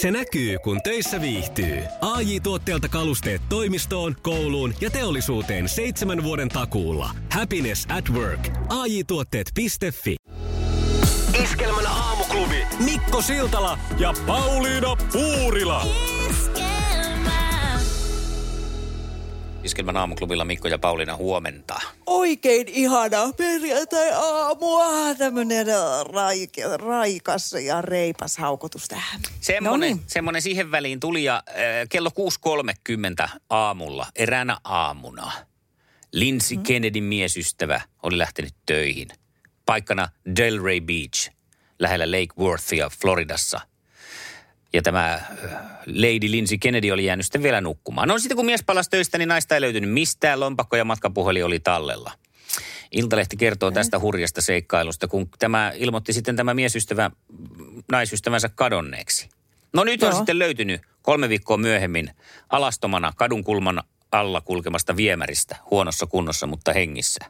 Se näkyy, kun töissä viihtyy. ai tuotteelta kalusteet toimistoon, kouluun ja teollisuuteen seitsemän vuoden takuulla. Happiness at work. ai tuotteetfi Iskelmän aamuklubi. Mikko Siltala ja Pauliina Puurila. Iskelmän aamuklubilla Mikko ja Pauliina huomenta. Oikein ihana perjantai-aamua. Tämmönen raike, raikas ja reipas haukotus tähän. Semmonen, Noniin. semmonen siihen väliin tuli ja äh, kello 6.30 aamulla, eräänä aamuna. Lindsay mm. Kennedyn miesystävä oli lähtenyt töihin. Paikkana Delray Beach, lähellä Lake Worthia Floridassa. Ja tämä äh, Lady Lindsay Kennedy oli jäänyt sitten vielä nukkumaan. No sitten kun mies palasi töistä, niin naista ei löytynyt mistään. Lompakko ja matkapuheli oli tallella. Iltalehti kertoo tästä hurjasta seikkailusta, kun tämä ilmoitti sitten tämä miesystävä naisystävänsä kadonneeksi. No nyt on Joo. sitten löytynyt kolme viikkoa myöhemmin alastomana kadun kulman alla kulkemasta viemäristä, huonossa kunnossa, mutta hengissä.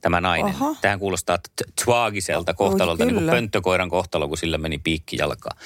Tämä nainen. Oho. Tähän kuulostaa twaagiselta kohtalolta, niin kuin pönttökoiran kohtalo, kun sillä meni piikki jalkaan.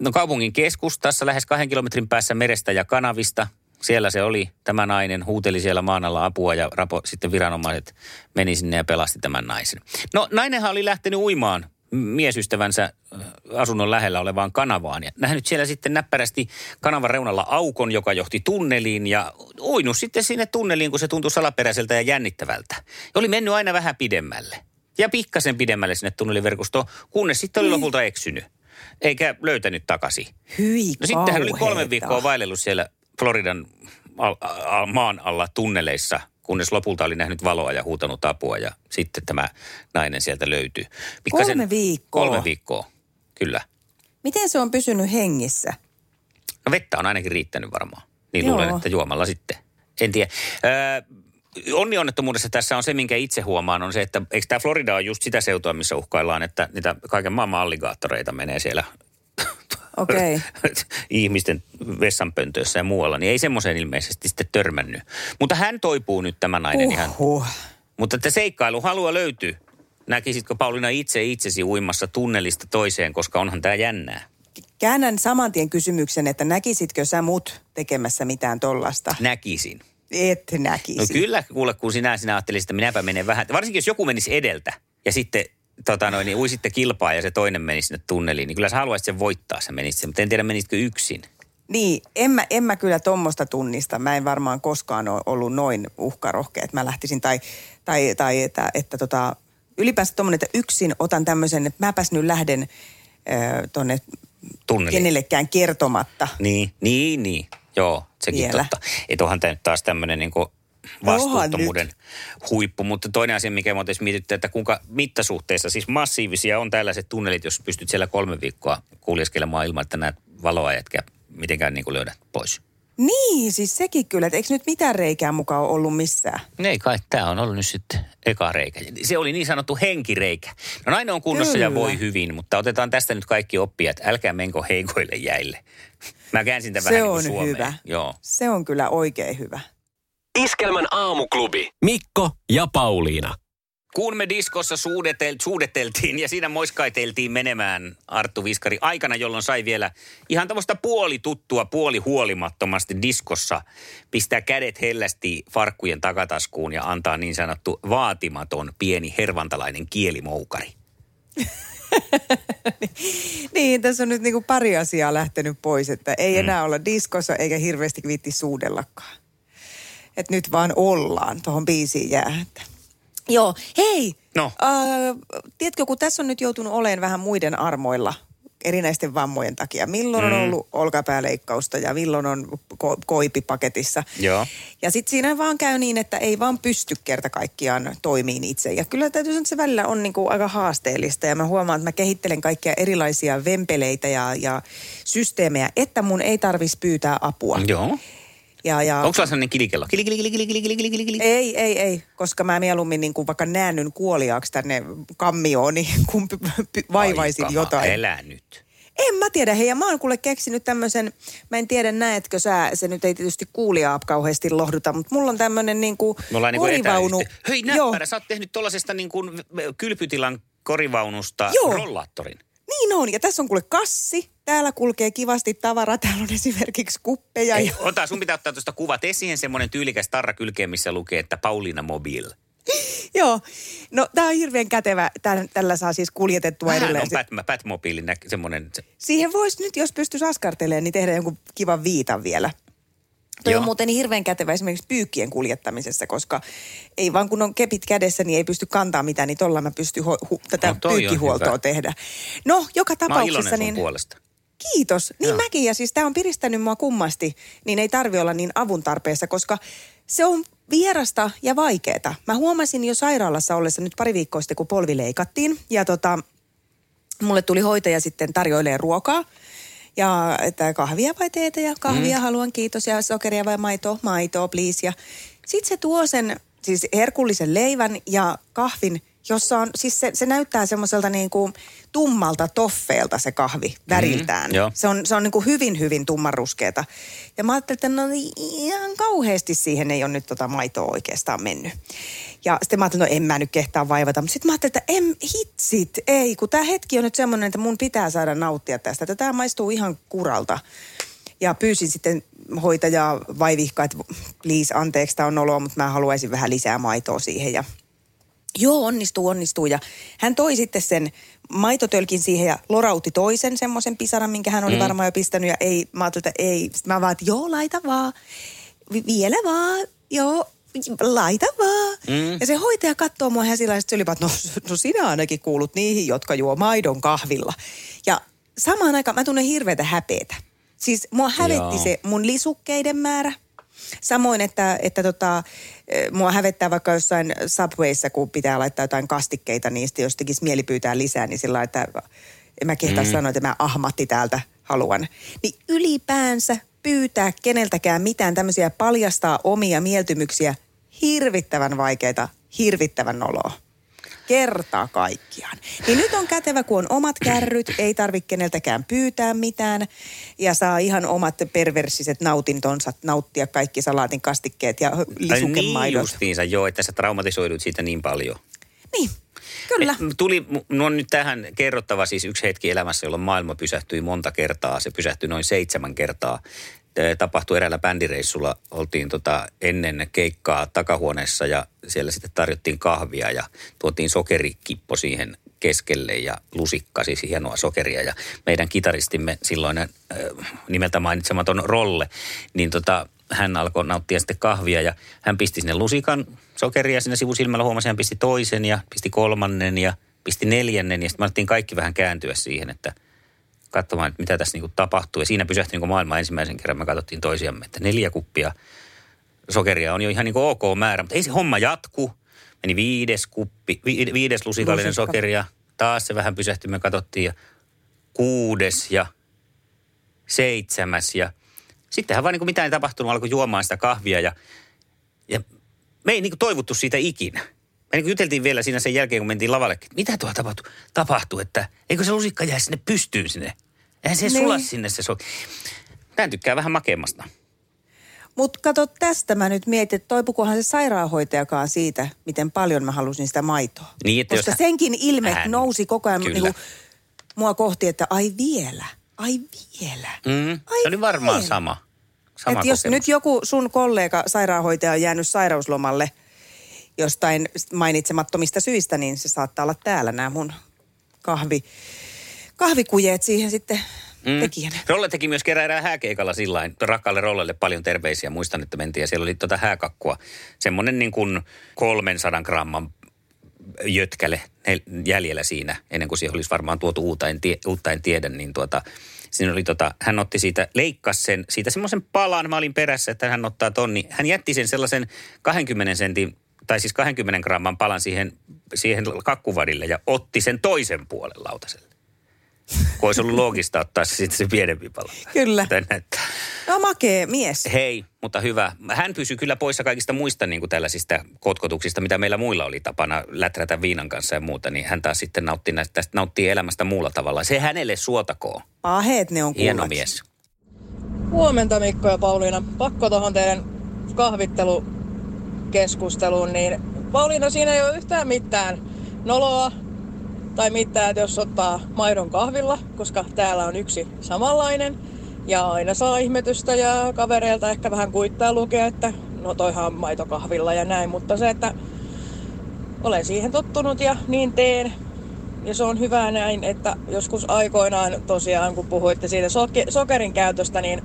No kaupungin keskustassa lähes kahden kilometrin päässä merestä ja kanavista. Siellä se oli, tämä nainen huuteli siellä maan alla apua ja rapo, sitten viranomaiset meni sinne ja pelasti tämän naisen. No nainenhan oli lähtenyt uimaan miesystävänsä äh, asunnon lähellä olevaan kanavaan ja nähnyt siellä sitten näppärästi kanavan reunalla aukon, joka johti tunneliin ja uinut sitten sinne tunneliin, kun se tuntui salaperäiseltä ja jännittävältä. Ja oli mennyt aina vähän pidemmälle ja pikkasen pidemmälle sinne tunneliverkostoon, kunnes sitten oli lopulta eksynyt eikä löytänyt takaisin. Hyi No sitten hän oli kolme viikkoa vaellellut siellä Floridan al- a- maan alla tunneleissa, kunnes lopulta oli nähnyt valoa ja huutanut apua ja sitten tämä nainen sieltä löytyi. Kolme viikkoa? Kolme viikkoa, kyllä. Miten se on pysynyt hengissä? No vettä on ainakin riittänyt varmaan. Niin Joo. luulen, että juomalla sitten. En tiedä. Öö, Onnionnettomuudessa tässä on se, minkä itse huomaan, on se, että eikö tämä Florida ole just sitä seutua, missä uhkaillaan, että niitä kaiken maailman alligaattoreita menee siellä Okei. ihmisten vessanpöntöissä ja muualla, niin ei semmoiseen ilmeisesti sitten törmännyt. Mutta hän toipuu nyt tämä nainen ihan. Uhuh. Mutta että seikkailu halua löytyy. Näkisitkö Pauliina itse itsesi uimassa tunnelista toiseen, koska onhan tämä jännää. Käännän saman tien kysymyksen, että näkisitkö sä mut tekemässä mitään tollasta? Näkisin. Et näkisi. No kyllä, kuule, kun sinä, sinä ajattelisit, että minäpä menen vähän. Varsinkin jos joku menisi edeltä ja sitten tota noin, niin uisitte kilpaa ja se toinen menisi sinne tunneliin, niin kyllä sä haluaisit sen voittaa, se menisi, mutta en tiedä menisitkö yksin. Niin, en mä, en mä kyllä tuommoista tunnista. Mä en varmaan koskaan ole ollut noin uhkarohkea, että mä lähtisin tai, tai, tai että, että tota, ylipäänsä tuommoinen, että yksin otan tämmöisen, että mäpäs nyt lähden äh, Tunneliin. kenellekään kertomatta. Niin, niin, niin. Joo, sekin Vielä. totta. Et onhan tämä nyt taas tämmöinen niin vastuuttomuuden huippu. Mutta toinen asia, mikä mä otais mietitty, että kuinka mittasuhteissa, siis massiivisia on tällaiset tunnelit, jos pystyt siellä kolme viikkoa kuljeskelemaan ilman, että näet valoa etkä mitenkään niin kuin löydät pois. Niin, siis sekin kyllä, että eikö nyt mitään reikää mukaan ole ollut missään? Ei kai, tämä on ollut nyt sitten eka reikä. Se oli niin sanottu henkireikä. No nainen on kunnossa ja Kyllä. voi hyvin, mutta otetaan tästä nyt kaikki oppia, että älkää menkö heikoille jäille. Mä käänsin tämän Se vähän niin on kuin Suomeen. hyvä. Joo. Se on kyllä oikein hyvä. Iskelmän aamuklubi. Mikko ja Pauliina. Kun me diskossa suudetel, suudeteltiin ja siinä moiskaiteltiin menemään Arttu Viskari aikana, jolloin sai vielä ihan tämmöistä puoli tuttua, puoli huolimattomasti diskossa pistää kädet hellästi farkkujen takataskuun ja antaa niin sanottu vaatimaton pieni hervantalainen kielimoukari. Niin, tässä on nyt niinku pari asiaa lähtenyt pois, että ei enää olla diskossa eikä hirveästi viitti suudellakaan. Et nyt vaan ollaan tuohon biisiin jää. Että. Joo, hei! No. Äh, tiedätkö, kun tässä on nyt joutunut olemaan vähän muiden armoilla erinäisten vammojen takia. Milloin on ollut olkapääleikkausta ja milloin on ko- koipipaketissa. Joo. Ja sitten siinä vaan käy niin, että ei vaan pysty kerta kaikkiaan toimiin itse. Ja kyllä täytyy sanoa, että se välillä on niinku aika haasteellista. Ja mä huomaan, että mä kehittelen kaikkia erilaisia vempeleitä ja, ja systeemejä, että mun ei tarvitsisi pyytää apua. Joo. Ja, ja, Onko sulla sellainen kilikello? Kili, kili, kili, kili, kili, kili, kili, kili. ei, ei, ei, koska mä mieluummin niin kuin vaikka näännyn kuoliaaksi tänne kammiooni, kun py, py, vaivaisin Ai, jotain. Elä nyt. En mä tiedä. Hei, ja mä oon kuule keksinyt tämmöisen, mä en tiedä näetkö sä, se nyt ei tietysti kuulijaa kauheasti lohduta, mutta mulla on tämmöinen niinku niin kuin korivaunu. etäyhte- Hei Joo, näppärä, sä oot tehnyt tollasesta niin kuin kylpytilan korivaunusta Joo. rollaattorin. niin on. Ja tässä on kuule kassi, täällä kulkee kivasti tavara. Täällä on esimerkiksi kuppeja. Ei, ota, sun pitää ottaa tuosta kuva. Tee siihen semmoinen tyylikäs tarra kylkeen, missä lukee, että Pauliina Mobile. Joo, no tämä on hirveän kätevä. Tän, tällä saa siis kuljetettua Vähän edelleen. on Pat, Patmobiilin nä- semmoinen. se- Siihen voisi nyt, jos pystyisi askartelemaan, niin tehdä jonkun kivan viitan vielä. Toi Joo. on muuten hirveän kätevä esimerkiksi pyykkien kuljettamisessa, koska ei vaan kun on kepit kädessä, niin ei pysty kantaa mitään, niin tolla mä pystyn ho- hu- tätä No, pyykkihuoltoa tehdä. No, joka Mä tapauksessa iloinen sun niin... puolesta. Kiitos. Niin Joo. mäkin, ja siis tämä on piristänyt mua kummasti, niin ei tarvi olla niin avun tarpeessa, koska se on vierasta ja vaikeeta. Mä huomasin jo sairaalassa ollessa nyt pari viikkoa sitten, kun polvi leikattiin, ja tota, mulle tuli hoitaja sitten tarjoilee ruokaa. Ja että kahvia vai teetä ja kahvia mm. haluan kiitos ja sokeria vai maitoa, maitoa please. Ja sit se tuo sen siis herkullisen leivän ja kahvin, jossa on, siis se, se näyttää semmoiselta niin kuin tummalta toffeelta se kahvi väriltään. Mm, se on, se on niin kuin hyvin, hyvin tummanruskeata. Ja mä ajattelin, että no ihan kauheasti siihen ei ole nyt tota maitoa oikeastaan mennyt. Ja sitten mä ajattelin, no en mä nyt kehtaa vaivata. Mutta sitten mä ajattelin, että em, hitsit, ei, kun tämä hetki on nyt semmoinen, että mun pitää saada nauttia tästä. Että tämä maistuu ihan kuralta. Ja pyysin sitten hoitajaa vaivihkaa, että please, anteeksi, tämä on oloa, mutta mä haluaisin vähän lisää maitoa siihen. Ja Joo, onnistuu, onnistuu. Ja hän toi sitten sen maitotölkin siihen ja lorautti toisen semmoisen pisaran, minkä hän oli mm. varmaan jo pistänyt. Ja ei, mä ajattelin, että ei. Sitten mä vaan, että joo, laita vaan. Vi- vielä vaan. Joo, laita vaan. Mm. Ja se hoitaja katsoo mua ihan sillä vaan, että no, no sinä ainakin kuulut niihin, jotka juo maidon kahvilla. Ja samaan aikaan mä tunnen hirveätä häpeetä. Siis mua hävetti Joo. se mun lisukkeiden määrä. Samoin, että, että tota, eh, mua hävettää vaikka jossain Subwayssa, kun pitää laittaa jotain kastikkeita niistä, jos tekisi mieli pyytää lisää, niin sillä lailla, että en mä kehtaa mm. sanoa, että mä ahmatti täältä haluan. Niin ylipäänsä pyytää keneltäkään mitään tämmöisiä paljastaa omia mieltymyksiä hirvittävän vaikeita, hirvittävän noloa. Kertaa kaikkiaan. Niin nyt on kätevä, kun on omat kärryt, ei tarvitse keneltäkään pyytää mitään ja saa ihan omat perversiset nautintonsa nauttia kaikki salaatin kastikkeet ja niin lisukemaidot. justiinsa joo, että sä traumatisoidut siitä niin paljon. Niin, kyllä. Eh, Tuli, no on nyt tähän kerrottava siis yksi hetki elämässä, jolloin maailma pysähtyi monta kertaa. Se pysähtyi noin seitsemän kertaa. Tapahtui eräällä bändireissulla. Oltiin tota ennen keikkaa takahuoneessa ja siellä sitten tarjottiin kahvia ja tuotiin sokerikippo siihen keskelle ja lusikka, siis hienoa sokeria. Ja meidän kitaristimme silloinen äh, nimeltä mainitsematon Rolle, niin tota, hän alkoi nauttia sitten kahvia ja hän pisti sinne lusikan sokeria sinne sivusilmällä. Huomasi, hän pisti toisen ja pisti kolmannen ja pisti neljännen. Ja sitten me kaikki vähän kääntyä siihen, että katsomaan, että mitä tässä niinku tapahtuu. Ja siinä pysähtyi niinku maailma ensimmäisen kerran. Me katsottiin toisiamme, että neljä kuppia sokeria on jo ihan niinku ok määrä. Mutta ei se homma jatku. Meni viides kuppi, vi, viides lusikallinen Lusikka. sokeria. Taas se vähän pysähtyi, me katsottiin ja kuudes ja seitsemäs ja sittenhän vaan niin kuin mitään ei tapahtunut, alkoi juomaan sitä kahvia ja, ja me ei niin kuin toivottu siitä ikinä. Me niin kuin juteltiin vielä siinä sen jälkeen, kun mentiin lavalle, että mitä tuolla tapahtui, tapahtui että eikö se lusikka jää sinne pystyyn sinne. Eihän se Niin. sula sinne se so... Tämä tykkää vähän makeammasta. Mutta kato tästä mä nyt mietin, että toipukohan se sairaanhoitajakaan siitä, miten paljon mä halusin sitä maitoa. Niin, että Koska hän- senkin ilme hän- nousi koko ajan Kyllä. niinku, mua kohti, että ai vielä, ai vielä. Mm, Ai se oli varmaan vielä. sama. sama Et jos nyt joku sun kollega sairaanhoitaja on jäänyt sairauslomalle jostain mainitsemattomista syistä, niin se saattaa olla täällä nämä mun kahvi, kahvikujeet siihen sitten mm. tekijänä. Rolle teki myös erään hääkeikalla sillain, rakkaalle Rollelle paljon terveisiä. Muistan, että mentiin ja siellä oli tuota hääkakkua. Semmoinen niin kuin 300 gramman jötkäle jäljellä siinä, ennen kuin siihen olisi varmaan tuotu uutta, en, tie, uutta en tiedä, niin tuota, siinä oli tota, hän otti siitä, leikkasi sen, siitä semmoisen palan, mä olin perässä, että hän ottaa tonni. Hän jätti sen sellaisen 20 sentin, tai siis 20 gramman palan siihen, siihen kakkuvadille ja otti sen toisen puolen lautaselle. Kun olisi ollut loogista ottaa se sitten se pienempi pala. Kyllä. No makee mies. Hei, mutta hyvä. Hän pysyi kyllä poissa kaikista muista niin kuin tällaisista kotkotuksista, mitä meillä muilla oli tapana läträtä viinan kanssa ja muuta, niin hän taas sitten nautti näistä, nauttii elämästä muulla tavalla. Se hänelle suotakoon. Paheet ne on Hieno kuulat. mies. Huomenta Mikko ja Pauliina. Pakko tuohon teidän kahvittelukeskusteluun, niin Pauliina siinä ei ole yhtään mitään noloa tai mitään, jos ottaa maidon kahvilla, koska täällä on yksi samanlainen. Ja aina saa ihmetystä ja kavereilta ehkä vähän kuittaa lukea, että no toihan on maitokahvilla ja näin. Mutta se, että olen siihen tottunut ja niin teen. Ja se on hyvä näin, että joskus aikoinaan tosiaan, kun puhuitte siitä soke- sokerin käytöstä, niin,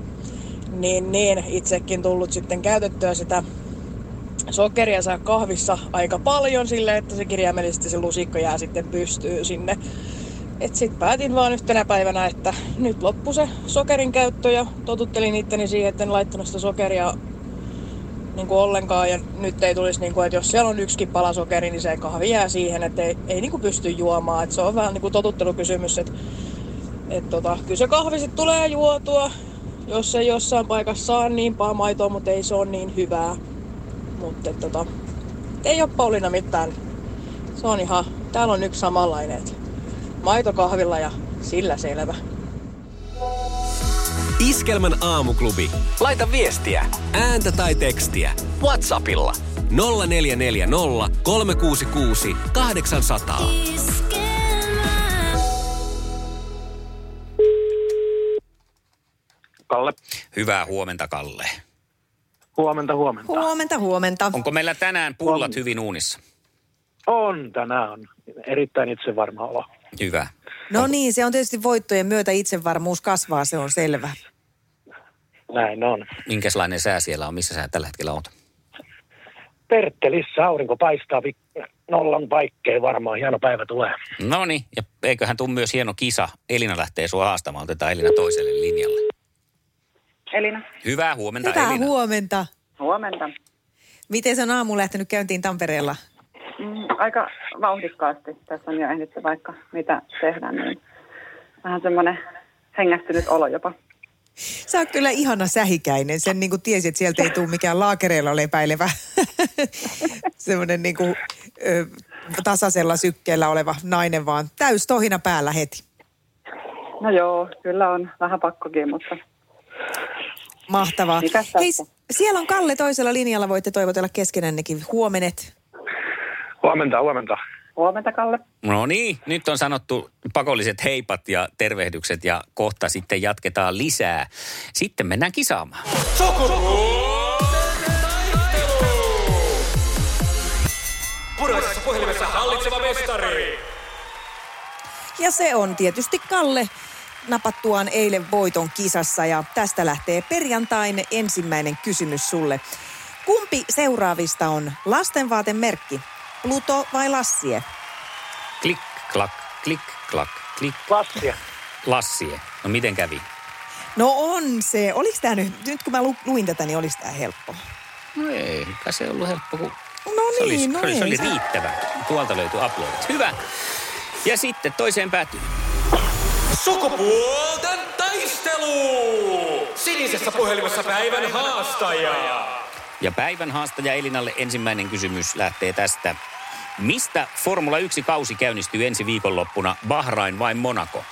niin, niin itsekin tullut sitten käytettyä sitä sokeria saa kahvissa aika paljon sille, että se kirjaimellisesti se lusikko jää sitten pystyy sinne. Et sit päätin vaan yhtenä päivänä, että nyt loppu se sokerin käyttö ja totuttelin itteni siihen, että en laittanut sitä sokeria niin kuin ollenkaan. Ja nyt ei tulisi, niin kuin, että jos siellä on yksikin pala sokeri, niin se kahvi jää siihen, että ei, ei niin kuin pysty juomaan. Et se on vähän niin kuin totuttelukysymys, että et tota, kyllä se kahvi sitten tulee juotua, jos ei jossain paikassa saa niin paha maitoa, mutta ei se ole niin hyvää. Mutta tota, ei ole Pauliina mitään. Se on ihan, täällä on yksi samanlainen, maitokahvilla ja sillä selvä. Iskelmän aamuklubi. Laita viestiä, ääntä tai tekstiä. Whatsappilla 0440 366 800. Kalle. Hyvää huomenta, Kalle. Huomenta, huomenta. Huomenta, huomenta. Onko meillä tänään pullat On. hyvin uunissa? On tänään. on Erittäin itsevarma olo. Hyvä. No niin, se on tietysti voittojen myötä itsevarmuus kasvaa, se on selvä. Näin on. Minkälainen sää siellä on? Missä sä tällä hetkellä oot? Perttelissä aurinko paistaa nollan paikkeen varmaan. Hieno päivä tulee. No niin, ja eiköhän tuu myös hieno kisa. Elina lähtee sua haastamaan. Otetaan Elina toiselle linjalle. Elina, Hyvää huomenta, Hyvää Elina. huomenta. huomenta. Miten se on aamu lähtenyt käyntiin Tampereella? Mm, aika vauhdikkaasti. Tässä on jo ehditty vaikka mitä tehdä, niin vähän semmoinen hengästynyt olo jopa. Sä oot kyllä ihana sähikäinen. Sen niin kuin tiesi, että sieltä ei tule mikään laakereilla lepäilevä semmoinen niin kuin, ö, tasaisella sykkeellä oleva nainen, vaan täys tohina päällä heti. No joo, kyllä on vähän pakkokin, mutta Mahtavaa. Mikäs Hei, siellä on Kalle toisella linjalla. Voitte toivotella keskenännekin huomenet. Huomenta, huomenta. huomenta Kalle. No niin, nyt on sanottu pakolliset heipat ja tervehdykset ja kohta sitten jatketaan lisää. Sitten mennään kisaamaan. Puraisessa puhelimessa hallitseva mestari. Ja se on tietysti Kalle napattuaan eilen voiton kisassa ja tästä lähtee perjantain ensimmäinen kysymys sulle. Kumpi seuraavista on lastenvaatemerkki? Pluto vai Lassie? Klik, klak, klik, klak, klik. Lassia. Lassie. No miten kävi? No on se. Oliko tämä nyt, nyt kun mä lu, luin tätä, niin oliko tämä helppo? No ei, kai se ollut helppo, kun No se oli, niin, no se oli, se oli ei. riittävä. Tuolta löytyi aplodit. Hyvä. Ja sitten toiseen päätyy. Sukupuolten taistelu! Sinisessä puhelimessa päivän haastaja. Ja päivän haastaja Elinalle ensimmäinen kysymys lähtee tästä. Mistä Formula 1-kausi käynnistyy ensi viikonloppuna? Bahrain vai Monaco?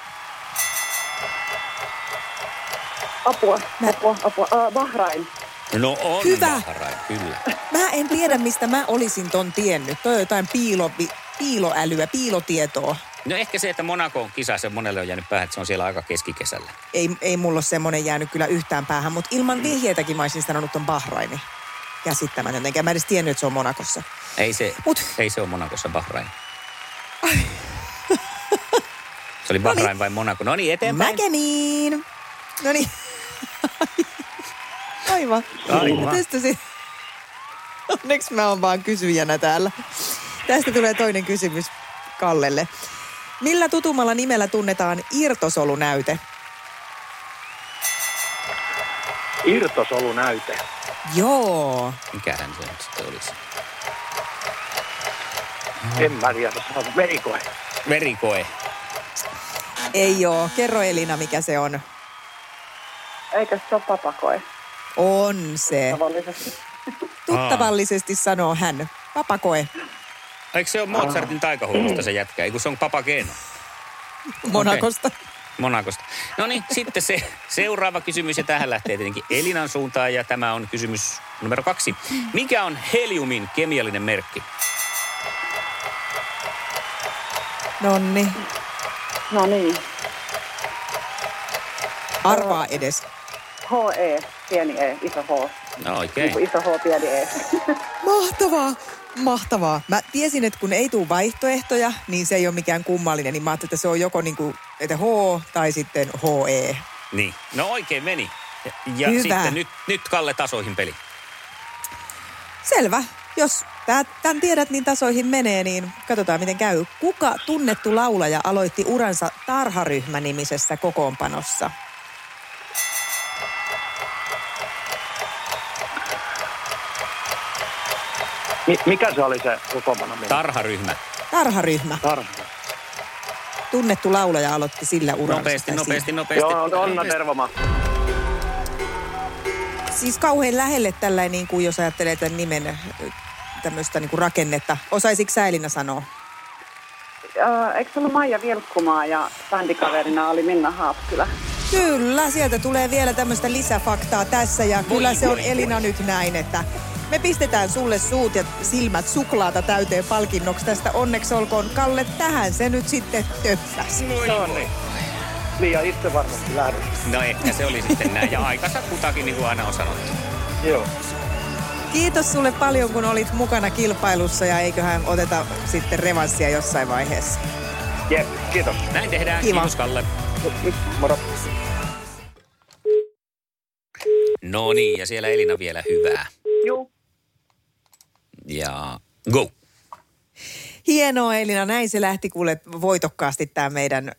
Apua, apua, apua. Uh, Bahrain. No on Hyvä. Bahrain, kyllä. Mä en tiedä, mistä mä olisin ton tiennyt. Toi on jotain piilo, piiloälyä, piilotietoa. No ehkä se, että Monaco on kisa, se monelle on jäänyt päähän, että se on siellä aika keskikesällä. Ei, ei mulla ole semmoinen jäänyt kyllä yhtään päähän, mutta ilman vihjeitäkin mä olisin sanonut ton Bahraini. Käsittämätöntä, enkä mä edes tiennyt, että se on Monakossa. Ei se, Mut- ei se ole Monacossa Bahrain. Se oli Bahrain vai Monaco. No niin, eteenpäin. Näkemiin! No niin. Aivan. Aivan. Tästä se... Onneksi mä oon vaan kysyjänä täällä. Tästä tulee toinen kysymys Kallelle. Millä tutumalla nimellä tunnetaan irtosolunäyte? Irtosolunäyte. Joo. Mikähän se nyt sitten olisi? En mä tiedä, se on verikoe. Verikoe. Ei oo. Kerro Elina, mikä se on. Eikö se ole papakoe On se. tavallisesti? Tuttavallisesti sanoo hän. Papakoe. Eikö se ole Mozartin taikahuilusta se jätkä? Ei kun se on Papageno. Monakosta. Monakosta. No niin, sitten se seuraava kysymys ja tähän lähtee tietenkin Elinan suuntaan ja tämä on kysymys numero kaksi. Mikä on heliumin kemiallinen merkki? Nonni, No niin. arvaa edes. HE, pieni E, iso H. No oikein. Niin kuin iso H, pieni E. Mahtavaa, mahtavaa. Mä tiesin, että kun ei tule vaihtoehtoja, niin se ei ole mikään kummallinen. Niin mä ajattelin, että se on joko niin kuin, että H tai sitten HE. Niin. No oikein meni. Ja, ja Hyvä. sitten nyt, nyt Kalle tasoihin peli. Selvä. Jos tämän tiedät, niin tasoihin menee, niin katsotaan miten käy. Kuka tunnettu laulaja aloitti uransa Tarharyhmä-nimisessä kokoonpanossa? Mi- mikä se oli se kokoonpano? nimi? Tarharyhmä. Tarharyhmä. Tarha. Tunnettu laulaja aloitti sillä uransa. Nopeasti, nopeasti, nopeasti. Joo, Onna. Tervoma. Siis kauhean lähelle tällä, niin kuin jos ajattelee tämän nimen tämmöistä niin kuin rakennetta. Osaisitko sä Elina sanoa? Äh, eikö se ollut Maija Vilkkumaa ja bändikaverina oli Minna Haappilä? Kyllä, sieltä tulee vielä tämmöistä lisäfaktaa tässä ja kyllä se on Elina nyt näin, että me pistetään sulle suut ja silmät suklaata täyteen palkinnoksi tästä. Onneksi olkoon Kalle, tähän se nyt sitten töppäsi. No niin. Liian itse varmasti lähdin. No ehkä se oli sitten näin. Ja aikansa kutakin, niin kuin aina on sanottu. Joo. Kiitos sulle paljon, kun olit mukana kilpailussa ja eiköhän oteta sitten revanssia jossain vaiheessa. Jep, kiitos. Näin tehdään. Kiva. Kiitos Kalle. Moro. No niin, ja siellä Elina vielä hyvää. Juu. Ja go. Hienoa Elina, näin se lähti kuule voitokkaasti tämä meidän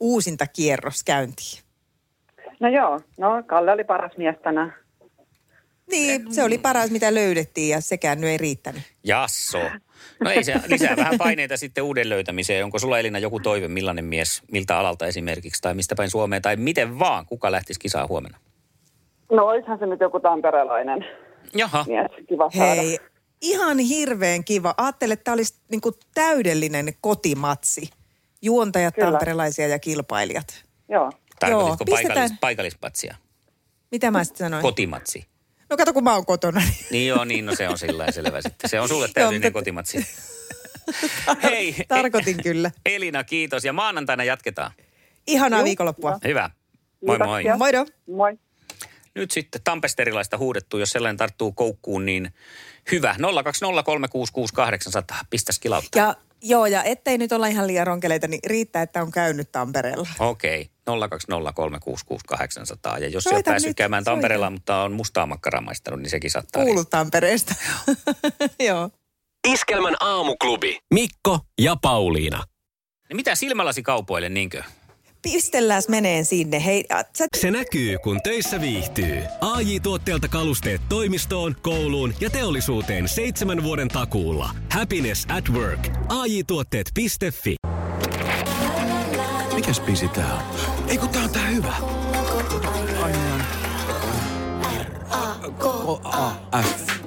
uusinta kierros käyntiin. No joo, no Kalle oli paras mies tänään. Niin, se oli paras mitä löydettiin ja sekään nyt ei riittänyt. Jasso. No ei se, lisää vähän paineita sitten uuden löytämiseen. Onko sulla Elina joku toive, millainen mies, miltä alalta esimerkiksi, tai mistä päin Suomeen, tai miten vaan, kuka lähtisi kisaan huomenna? No olisihan se nyt joku tamperelainen Jaha, mies. Kiva saada. Hei, ihan hirveän kiva. Ajattelin, että tämä olisi niinku täydellinen kotimatsi. Juontajat, Kyllä. tamperelaisia ja kilpailijat. Joo. tarkoititko pistetään- paikallis, paikallispatsia? Mitä mä sitten sanoin? Kotimatsi. no kato, kun mä oon kotona. Niin. Niin joo, niin no se on sillä lailla selvä sitten. Se on sulle Joo, täydellinen mutta- kotimatsi. Hei, Tarkoitin kyllä. Elina, kiitos. Ja maanantaina jatketaan. Ihanaa Juu, viikonloppua. Hyvä. Moi moi. Moido. Moi. Nyt sitten tampesterilaista huudettu, jos sellainen tarttuu koukkuun, niin hyvä. 020366800, pistäs kilauttaa. Ja joo, ja ettei nyt olla ihan liian ronkeleita, niin riittää, että on käynyt Tampereella. Okei, 020366800. Ja jos Soita ei ole päässyt nyt, käymään soita. Tampereella, mutta on mustaa makkaraa maistanut, niin sekin saattaa Kuulut Tampereesta. joo. Iskelmän aamuklubi. Mikko ja Pauliina. Niin mitä silmälasikaupoille, niinkö? Pistellääs meneen sinne. Hei, sä Se näkyy, kun töissä viihtyy. ai tuotteelta kalusteet toimistoon, kouluun ja teollisuuteen seitsemän vuoden takuulla. Happiness at work. ai tuotteetfi Mikäs biisi tää on? Ei kun tää on tää hyvä. F. Hei,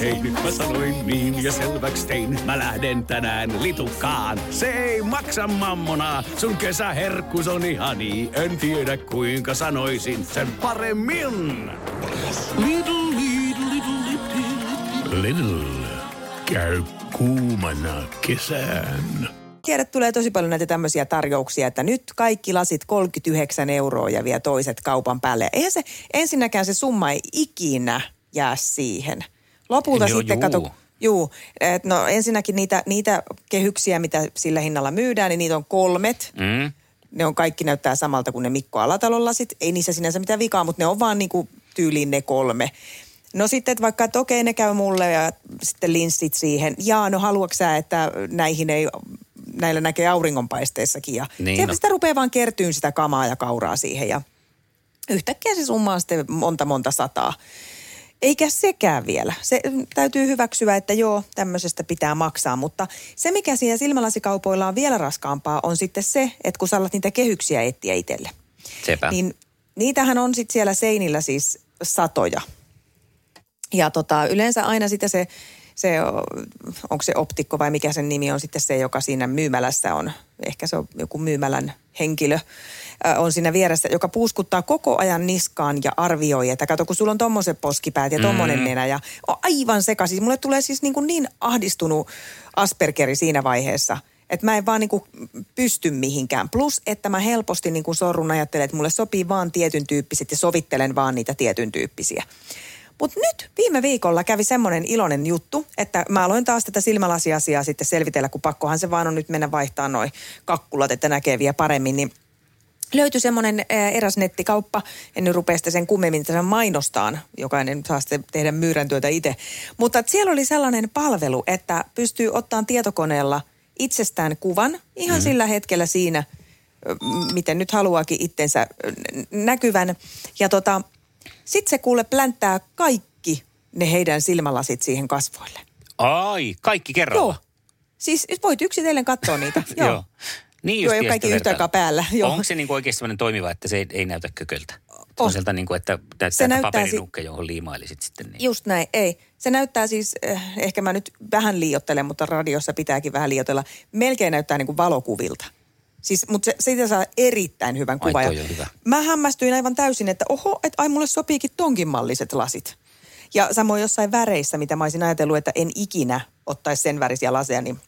nyt mä sanoin niin ja selväks tein. Mä lähden tänään litukaan. Se ei maksa mammona. Sun kesäherkkus on ihani. En tiedä kuinka sanoisin sen paremmin. Little, little, little, little, little. Käy kuumana kesään. tiedät, tulee tosi paljon näitä tämmöisiä tarjouksia, että nyt kaikki lasit 39 euroa ja vielä toiset kaupan päälle. Eihän se, ensinnäkään se summa ei ikinä jää siihen. Lopulta Joo, sitten juu. kato, juu, et no ensinnäkin niitä, niitä kehyksiä, mitä sillä hinnalla myydään, niin niitä on kolmet. Mm? Ne on kaikki näyttää samalta kuin ne Mikko Alatalon lasit. Ei niissä sinänsä mitään vikaa, mutta ne on vaan niinku tyyliin ne kolme. No sitten, että vaikka, että okei, ne käy mulle ja sitten linssit siihen. Jaa, no haluatko sä, että näihin ei, näillä näkee auringonpaisteessakin. Ja niin no. sitä rupeaa vaan kertyyn sitä kamaa ja kauraa siihen ja yhtäkkiä se summa on sitten monta monta sataa. Eikä sekään vielä. Se mm, täytyy hyväksyä, että joo, tämmöisestä pitää maksaa. Mutta se, mikä siinä silmälasikaupoilla on vielä raskaampaa, on sitten se, että kun sä alat niitä kehyksiä etsiä itselle. Sepä. Niin niitähän on sitten siellä seinillä siis satoja. Ja tota, yleensä aina sitten se, se, onko se optikko vai mikä sen nimi on sitten se, joka siinä myymälässä on. Ehkä se on joku myymälän henkilö ö, on siinä vieressä, joka puuskuttaa koko ajan niskaan ja arvioi, että kato, kun sulla on tommoset poskipäät ja tommonen mm. nenä ja on aivan sekaisin. Mulle tulee siis niin, kuin niin ahdistunut Aspergeri siinä vaiheessa, Että mä en vaan niinku pysty mihinkään. Plus, että mä helposti niinku sorrun ajattelen, että mulle sopii vaan tietyn tyyppiset ja sovittelen vaan niitä tietyn tyyppisiä. Mutta nyt viime viikolla kävi semmoinen iloinen juttu, että mä aloin taas tätä silmälasiasiaa sitten selvitellä, kun pakkohan se vaan on nyt mennä vaihtaa noin kakkulat, että näkee vielä paremmin, niin löytyi semmoinen eräs nettikauppa, en nyt rupea sitä sen kummemmin sen mainostaan, jokainen saa sitten tehdä myyrän työtä itse. Mutta siellä oli sellainen palvelu, että pystyy ottamaan tietokoneella itsestään kuvan ihan mm. sillä hetkellä siinä, miten nyt haluaakin itsensä näkyvän. Ja tota, sitten se kuule plänttää kaikki ne heidän silmälasit siihen kasvoille. Ai, kaikki kerralla. Joo. Siis voit yksitellen katsoa niitä. Joo. Joo. Niin Joo, ei kaikki yhtä aikaa päällä. Joo. Onko se niinku oikeasti sellainen toimiva, että se ei, ei näytä kököltä? Oh. On sieltä niinku, että näyttää, Se näyttää paperinukke, johon liimailisit sitten. Niin. Just näin, ei. Se näyttää siis, eh, ehkä mä nyt vähän liiottelen, mutta radiossa pitääkin vähän liiotella. Melkein näyttää niin kuin valokuvilta. Siis, mutta se, siitä saa erittäin hyvän Ai, kuvan. on hyvä. Mä hämmästyin aivan täysin, että oho, että ai mulle sopiikin tonkin malliset lasit. Ja samoin jossain väreissä, mitä mä olisin ajatellut, että en ikinä ottaisi sen värisiä laseja, niin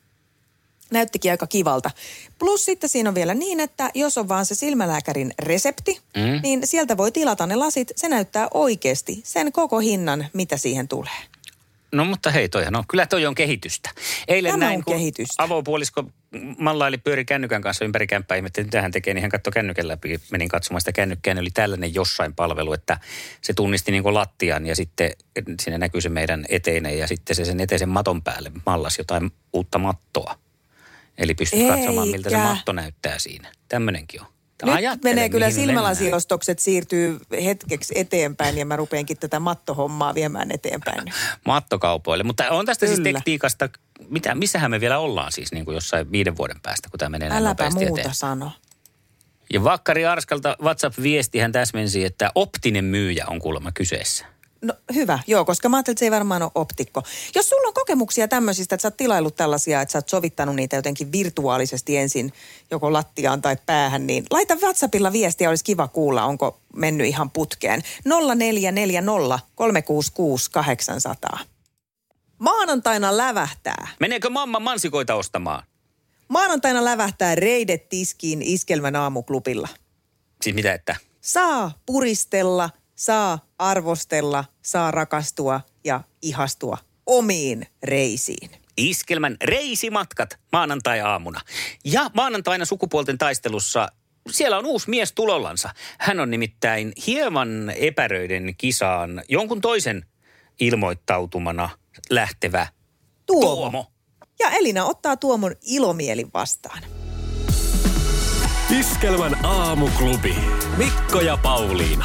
näyttikin aika kivalta. Plus sitten siinä on vielä niin, että jos on vaan se silmälääkärin resepti, mm. niin sieltä voi tilata ne lasit. Se näyttää oikeasti sen koko hinnan, mitä siihen tulee. No mutta hei, toihan on. Kyllä toi on kehitystä. Eilen Tämä näin, on kun kehitystä. avopuolisko mallaili pyöri kännykän kanssa ympäri kämppää, ihmettelin, mitä hän tekee, niin hän katsoi kännykän läpi. Menin katsomaan sitä kännykkää, niin oli tällainen jossain palvelu, että se tunnisti niin kuin lattian ja sitten siinä näkyy se meidän eteinen ja sitten se sen eteisen maton päälle mallas jotain uutta mattoa. Eli pystyy katsomaan, miltä se Eikä. matto näyttää siinä. Tämmöinenkin on. Nyt menee kyllä silmälasiostokset siirtyy hetkeksi eteenpäin ja mä rupeenkin tätä mattohommaa viemään eteenpäin. mattokaupoille. Mutta on tästä siis Kyllä. tekniikasta, mitä, missähän me vielä ollaan siis niin kuin jossain viiden vuoden päästä, kun tämä menee näin Äläpä nopeasti muuta eteen. sano. Ja Vakkari Arskalta WhatsApp-viesti hän täsmensi, että optinen myyjä on kuulemma kyseessä. No hyvä, joo, koska mä ajattelin, että se ei varmaan ole optikko. Jos sulla on kokemuksia tämmöisistä, että sä oot tilaillut tällaisia, että sä oot sovittanut niitä jotenkin virtuaalisesti ensin joko lattiaan tai päähän, niin laita WhatsAppilla viestiä, olisi kiva kuulla, onko mennyt ihan putkeen. 0440 366 800. Maanantaina lävähtää. Meneekö mamma mansikoita ostamaan? Maanantaina lävähtää reidet tiskiin Iskelmän aamuklubilla. Siis mitä, että Saa puristella, saa arvostella, saa rakastua ja ihastua omiin reisiin. iskelmän reisimatkat maanantai-aamuna. Ja maanantaina sukupuolten taistelussa siellä on uusi mies tulollansa. Hän on nimittäin hieman epäröiden kisaan jonkun toisen ilmoittautumana lähtevä Tuomo. Tuomo. Ja Elina ottaa Tuomon ilomielin vastaan. Iskelmän aamuklubi. Mikko ja Pauliina.